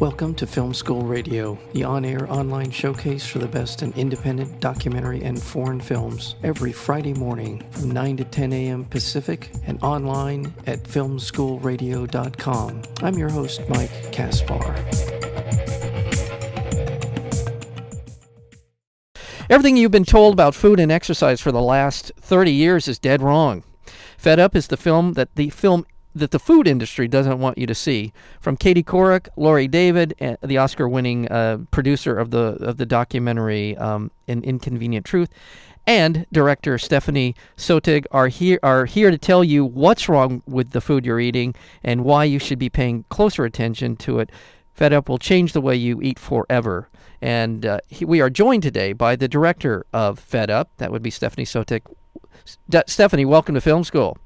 Welcome to Film School Radio, the on air online showcase for the best in independent documentary and foreign films, every Friday morning from 9 to 10 a.m. Pacific and online at filmschoolradio.com. I'm your host, Mike Kaspar. Everything you've been told about food and exercise for the last 30 years is dead wrong. Fed Up is the film that the film that the food industry doesn't want you to see. From Katie Couric, Laurie David, the Oscar-winning uh, producer of the of the documentary um, "An Inconvenient Truth," and director Stephanie Soechtig are here are here to tell you what's wrong with the food you're eating and why you should be paying closer attention to it. Fed Up will change the way you eat forever. And uh, he, we are joined today by the director of Fed Up. That would be Stephanie Soechtig. Stephanie, welcome to Film School.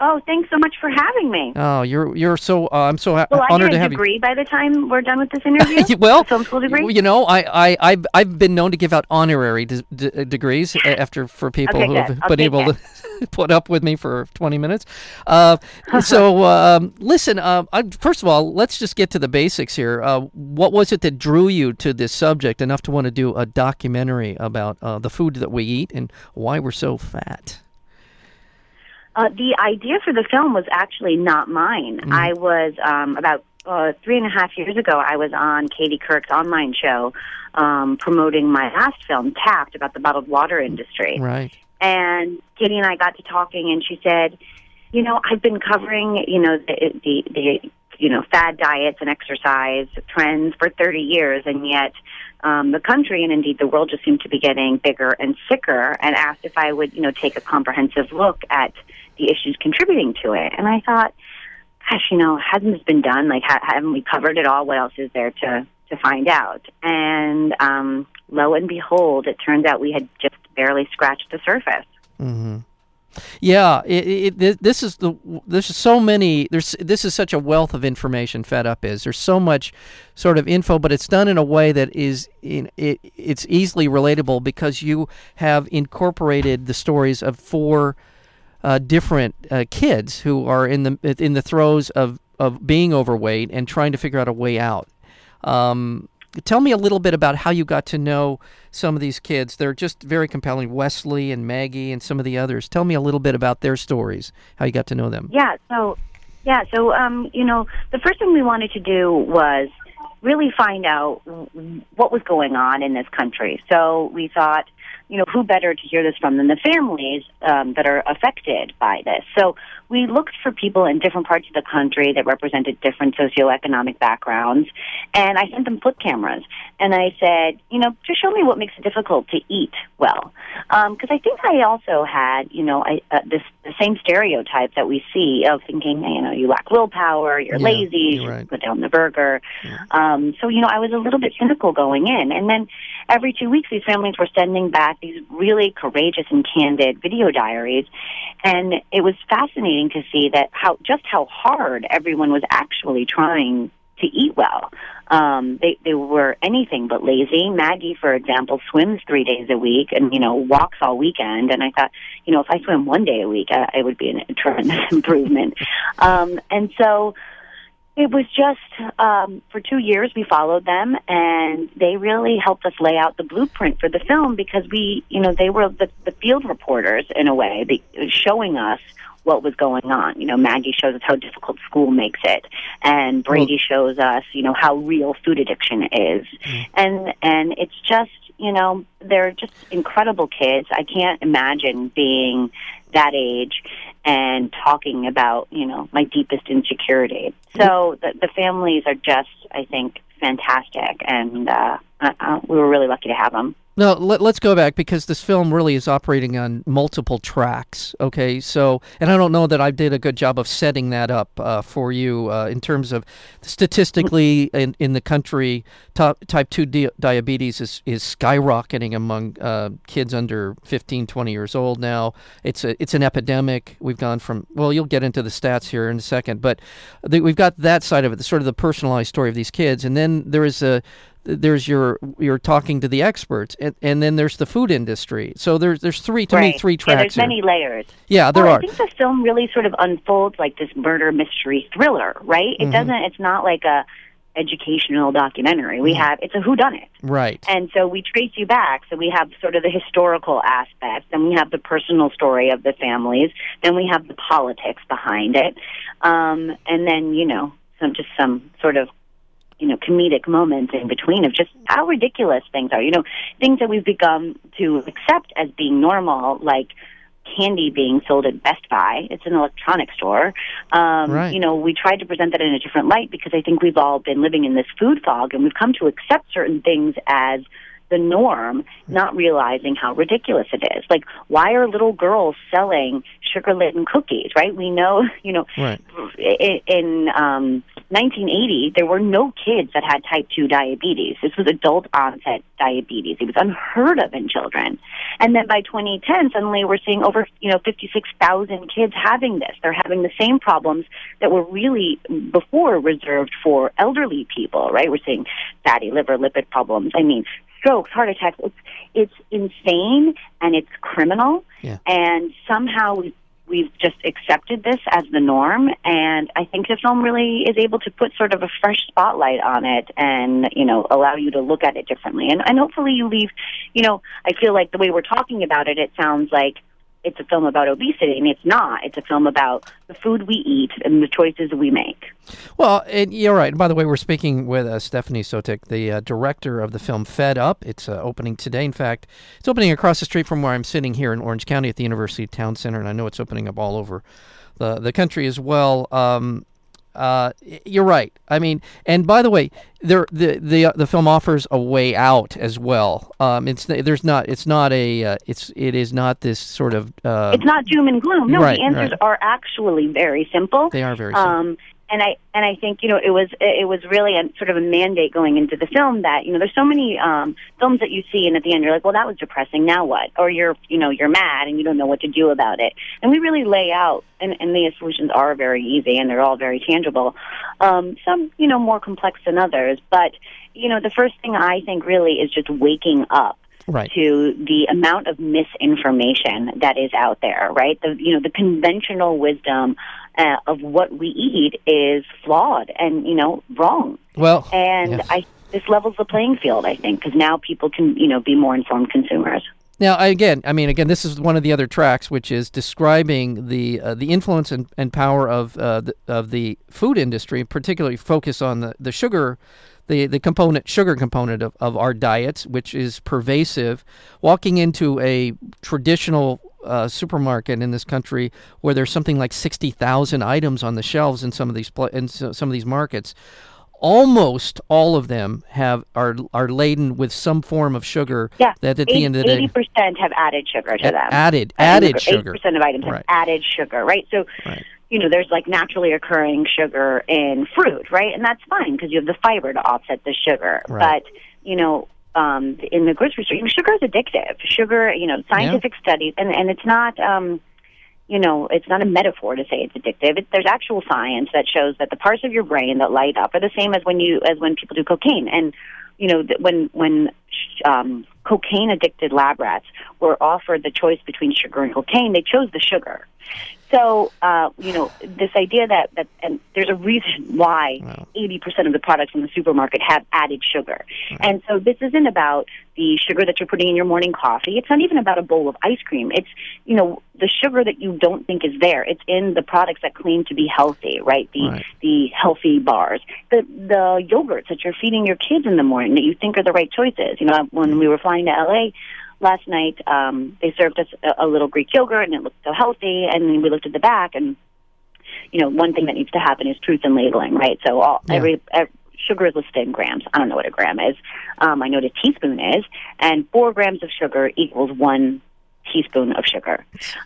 Oh, thanks so much for having me. Oh, you're you're so uh, I'm so ha- Will honored to have you. degree by the time we're done with this interview? well, a film school degree. You know, I I I've, I've been known to give out honorary de- de- degrees after for people okay, who have been able to put up with me for 20 minutes. Uh, so um, listen, uh, I, first of all, let's just get to the basics here. Uh, what was it that drew you to this subject enough to want to do a documentary about uh, the food that we eat and why we're so fat? Uh, the idea for the film was actually not mine. Mm. I was um, about uh, three and a half years ago. I was on Katie Couric's online show um, promoting my last film, Tapped, about the bottled water industry. Right. And Katie and I got to talking, and she said, "You know, I've been covering, you know, the the, the you know fad diets and exercise trends for 30 years, and yet." Um, the country and indeed the world just seemed to be getting bigger and sicker and asked if I would, you know, take a comprehensive look at the issues contributing to it. And I thought, gosh, you know, hasn't this been done? Like, ha- haven't we covered it all? What else is there to to find out? And um, lo and behold, it turns out we had just barely scratched the surface. Mm-hmm. Yeah, it, it, this is the this is so many. There's this is such a wealth of information. Fed up is there's so much sort of info, but it's done in a way that is in it. It's easily relatable because you have incorporated the stories of four uh, different uh, kids who are in the in the throes of of being overweight and trying to figure out a way out. Um, tell me a little bit about how you got to know some of these kids. They're just very compelling. Wesley and Maggie and some of the others. Tell me a little bit about their stories. How you got to know them. Yeah. So, yeah. So, um, you know, the first thing we wanted to do was really find out what was going on in this country. So we thought, you know, who better to hear this from than the families um, that are affected by this? So we looked for people in different parts of the country that represented different socioeconomic backgrounds, and I sent them flip cameras. And I said, you know, just show me what makes it difficult to eat well. Because um, I think I also had, you know, I, uh, this the same stereotype that we see of thinking, you know, you lack willpower, you're yeah, lazy, you're right. you put down the burger. Yeah. Um, so, you know, I was a little bit cynical going in. And then every two weeks, these families were sending back these really courageous and candid video diaries. And it was fascinating to see that how just how hard everyone was actually trying to eat well. Um, they they were anything but lazy. Maggie, for example, swims three days a week and you know walks all weekend. And I thought, you know, if I swim one day a week, I, it would be a tremendous improvement. Um, and so it was just um, for two years we followed them, and they really helped us lay out the blueprint for the film because we, you know, they were the, the field reporters in a way, the, showing us what was going on. You know, Maggie shows us how difficult school makes it, and Brady well, shows us, you know, how real food addiction is, mm-hmm. and and it's just, you know, they're just incredible kids. I can't imagine being that age and talking about, you know, my deepest insecurity. So the, the families are just, I think, fantastic, and uh, uh, we were really lucky to have them. No, let, us go back because this film really is operating on multiple tracks. Okay, so and I don't know that I did a good job of setting that up uh, for you uh, in terms of statistically in, in the country, top, type two di- diabetes is, is skyrocketing among uh, kids under 15, 20 years old now. It's a it's an epidemic. We've gone from well, you'll get into the stats here in a second, but the, we've got that side of it, the sort of the personalized story of these kids, and then there is a there's your you're talking to the experts and, and then there's the food industry so there's there's three to right. me three tracks yeah, there's here. many layers yeah there well, are i think the film really sort of unfolds like this murder mystery thriller right it Mhm. doesn't it's not like a educational documentary. We have it's a whodunit. Right. And so we trace you back. So we have sort of the historical aspects then we have the personal story of the families, then we have the politics behind it, um, and then you know some just some sort of you know comedic moments in between of just how ridiculous things are. You know things that we've begun to accept as being normal, like candy being sold at Best Buy. It's an electronics store. Um, Right. You know, we tried to present that in a different light because I think we've all been living in this food fog and we've come to accept certain things as the norm, not realizing how ridiculous it is. Like, why are little girls selling sugar laden cookies, right? We know, you know, Right. in um, 1980, there were no kids that had type 2 diabetes. This was adult onset diabetes. It was unheard of in children. And then by 2010, suddenly we're seeing over, you know, 56,000 kids having this. They're having the same problems that were really before reserved for elderly people, right? We're seeing fatty liver, lipid problems. I mean, strokes, heart attacks. It's it's insane and it's criminal. Yeah. And somehow we've we've just accepted this as the norm and I think the film really is able to put sort of a fresh spotlight on it and, you know, allow you to look at it differently. And and hopefully you leave you know, I feel like the way we're talking about it it sounds like it's a film about obesity and it's not. It's a film about the food we eat and the choices we make. Well, you're right. By the way, we're speaking with uh, Stephanie Soechtig, the uh, director of the film Fed Up. It's uh, opening today. In fact, it's opening across the street from where I'm sitting here in Orange County at the University Town Center, and I know it's opening up all over the the country as well. Um, uh, you're right. I mean, and by the way, there the the uh, the film offers a way out as well. Um, it's there's not it's not a uh, it's it is not this sort of uh, It's not doom and gloom. No, Right, the answers right. are actually very simple. they are very simple. Um, and I and I think you know it was it was really a sort of a mandate going into the film that you know there's so many um, films that you see and at the end you're like well that was depressing. Now what? Or you're you know you're mad and you don't know what to do about it. And we really lay out and, and the solutions are very easy and they're all very tangible um, some you know more complex than others. But you know the first thing I think really is just waking up right. to the amount of misinformation that is out there, right? The you know the conventional wisdom uh, of what we eat is flawed and you know wrong, Well, and yes. I this levels the playing field, I think, because now people can you know be more informed consumers. Now, I- again, I mean, again, this is one of the other tracks, which is describing the uh, the influence and, and power of uh, the, of the food industry, particularly focus on the, the sugar, the, the component sugar component of, of our diets, which is pervasive. Walking into a traditional uh, supermarket in this country, where there's something like sixty thousand items on the shelves in some of these pla- in so- some of these markets, almost all of them have are are laden with some form of sugar. Yeah, that at the end of the day eighty percent have added sugar to them. added added Eighty sugar. percent of items Right. have added sugar, right? So, Right. You know, there's like naturally occurring sugar in fruit, right? And that's fine because you have the fiber to offset the sugar. Right. But you know, um, in the grocery store, you know, sugar is addictive. Sugar, you know, scientific studies, and and it's not. Um, you know, it's not a metaphor to say it's addictive. It, there's actual science that shows that the parts of your brain that light up are the same as when you as when people do cocaine. And you know, th- when when um, cocaine addicted lab rats were offered the choice between sugar and cocaine, they chose the sugar. So, uh, you know, this idea that, that and there's a reason why Wow. 80% of the products in the supermarket have added sugar. And so this isn't about the sugar that you're putting in your morning coffee. It's not even about a bowl of ice cream. It's, you know, the sugar that you don't think is there. It's in the products that claim to be healthy, right? The Right. the healthy bars, the the yogurts that you're feeding your kids in the morning that you think are the right choices. You know, when we were flying to LA last night, um, they served us a, a little Greek yogurt, and it looked so healthy. And we looked at the back, and you know, one thing that needs to happen is truth in labeling, right? So all Yeah. every, every sugar is listed in grams. I don't know what a gram is. Um, I know what a teaspoon is, and four grams of sugar equals one teaspoon of sugar.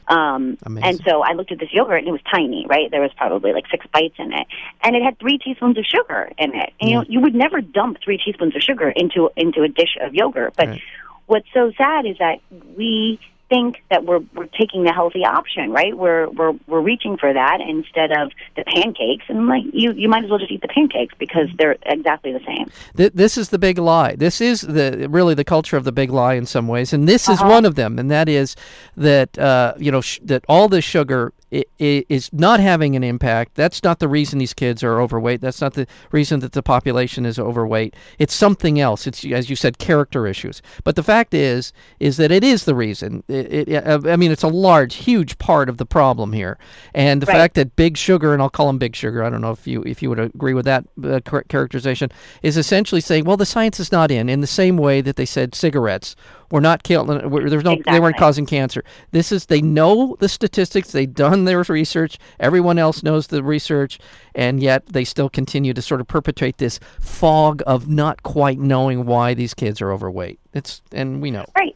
Um, Amazing. and so I looked at this yogurt, and it was tiny, right? There was probably like six bites in it, and it had three teaspoons of sugar in it. And you know, you would never dump three teaspoons of sugar into into a dish of yogurt, but Right. What's so sad is that we think that we're we're taking the healthy option, right? We're we're we're reaching for that instead of the pancakes, and like you you might as well just eat the pancakes because they're exactly the same. Th- this is the big lie. This is the really the culture of the big lie in some ways, and this is Uh-huh. one of them. And that is that uh, you know sh- that all this sugar is not having an impact. That's not the reason these kids are overweight. That's not the reason that the population is overweight. It's something else. It's as you said, character issues. But the fact is, is that it is the reason. It, it, I mean, it's a large, huge part of the problem here. And the right. fact that Big Sugar, and I'll call them Big Sugar. I don't know if you if you would agree with that uh, characterization, is essentially saying, well, the science is not in in the same way that they said cigarettes we're not killing. There's no. Exactly. They weren't causing cancer. This is. They know the statistics. They've done their research. Everyone else knows the research, and yet they still continue to sort of perpetrate this fog of not quite knowing why these kids are overweight. It's and we know. Right.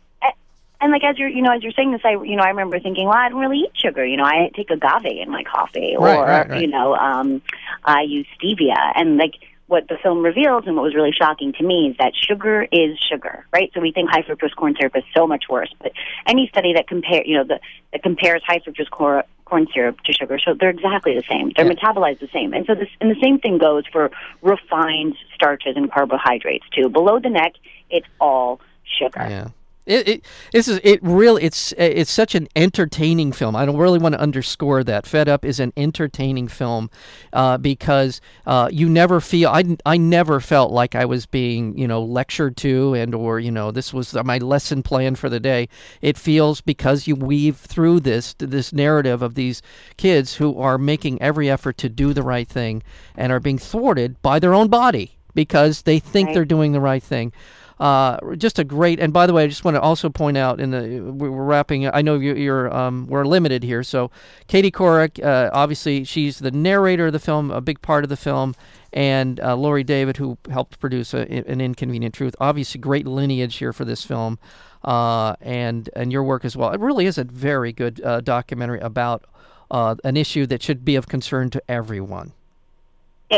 And like as you're, you know, as you're saying this, I, you know, I remember thinking, well, I don't really eat sugar. You know, I take agave in my coffee, or right, right, right. you know, um, I use stevia, and like what the film reveals and what was really shocking to me is that sugar is sugar, right? So we think high fructose corn syrup is so much worse, but any study that compare, you know, the, that compares high fructose corn, corn syrup to sugar, so they're exactly the same. They're yeah. metabolized the same, and so this and the same thing goes for refined starches and carbohydrates too. Below the neck, it's all sugar. Yeah. It, it this is it really it's it's such an entertaining film. I don't really want to underscore that. Fed Up is an entertaining film uh, because uh, you never feel I, I never felt like I was being you know lectured to and or you know this was my lesson plan for the day. It feels because you weave through this this narrative of these kids who are making every effort to do the right thing and are being thwarted by their own body because they think right. they're doing the right thing. Uh, just a great. And by the way, I just want to also point out in the we're wrapping. I know you, are um, we're limited here. So Katie Couric, uh, obviously she's the narrator of the film, a big part of the film, and uh, Laurie David, who helped produce a, an Inconvenient Truth. Obviously, great lineage here for this film, uh, and and your work as well. It really is a very good uh, documentary about uh, an issue that should be of concern to everyone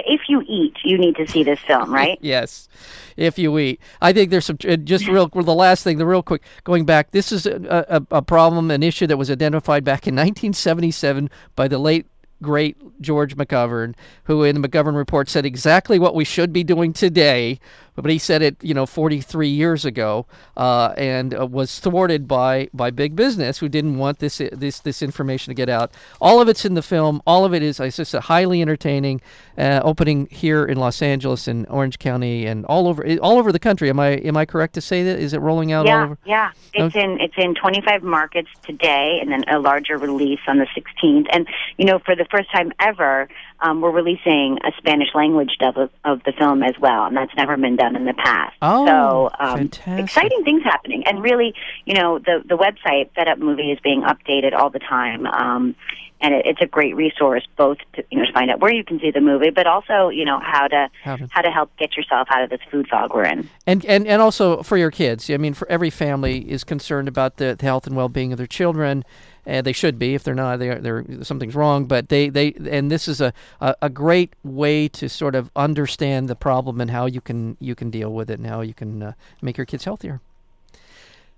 if you eat, you need to see this film, right? yes, if you eat. I think there's some uh, just real. the last thing, the real quick going back. This is a, a, a problem, an issue that was identified back in 1977 by the late great George McGovern, who in the McGovern report said exactly what we should be doing today but he said it, you know, 43 years ago, uh, and uh, was thwarted by by big business who didn't want this this this information to get out. All of it's in the film. All of it is, I just said, highly entertaining. Uh, opening here in Los Angeles and Orange County and all over all over the country. Am I am I correct to say that? Is it rolling out yeah, all over? Yeah, it's okay. in it's in 25 markets today, and then a larger release on the 16th. And you know, for the first time ever, um, we're releasing a Spanish language dub of, of, the film as well, and that's never been done in the past. Oh, so um, fantastic. exciting things happening, and really, you know, the the website Fed Up Movie is being updated all the time. Um, and it, it's a great resource both to you know to find out where you can see the movie, but also you know how to how to, how to help get yourself out of this food fog we're in. And and and also for your kids. I mean, for every family is concerned about the, the health and well being of their children and they should be. If they're not, they they're something's wrong. But they, they and this is a, a, a, great way to sort of understand the problem and how you can you can deal with it and how you can uh, make your kids healthier.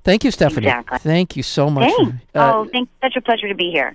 Thank you, Stephanie. Exactly. Thank you so much. For, uh, oh, thanks. Such a pleasure to be here.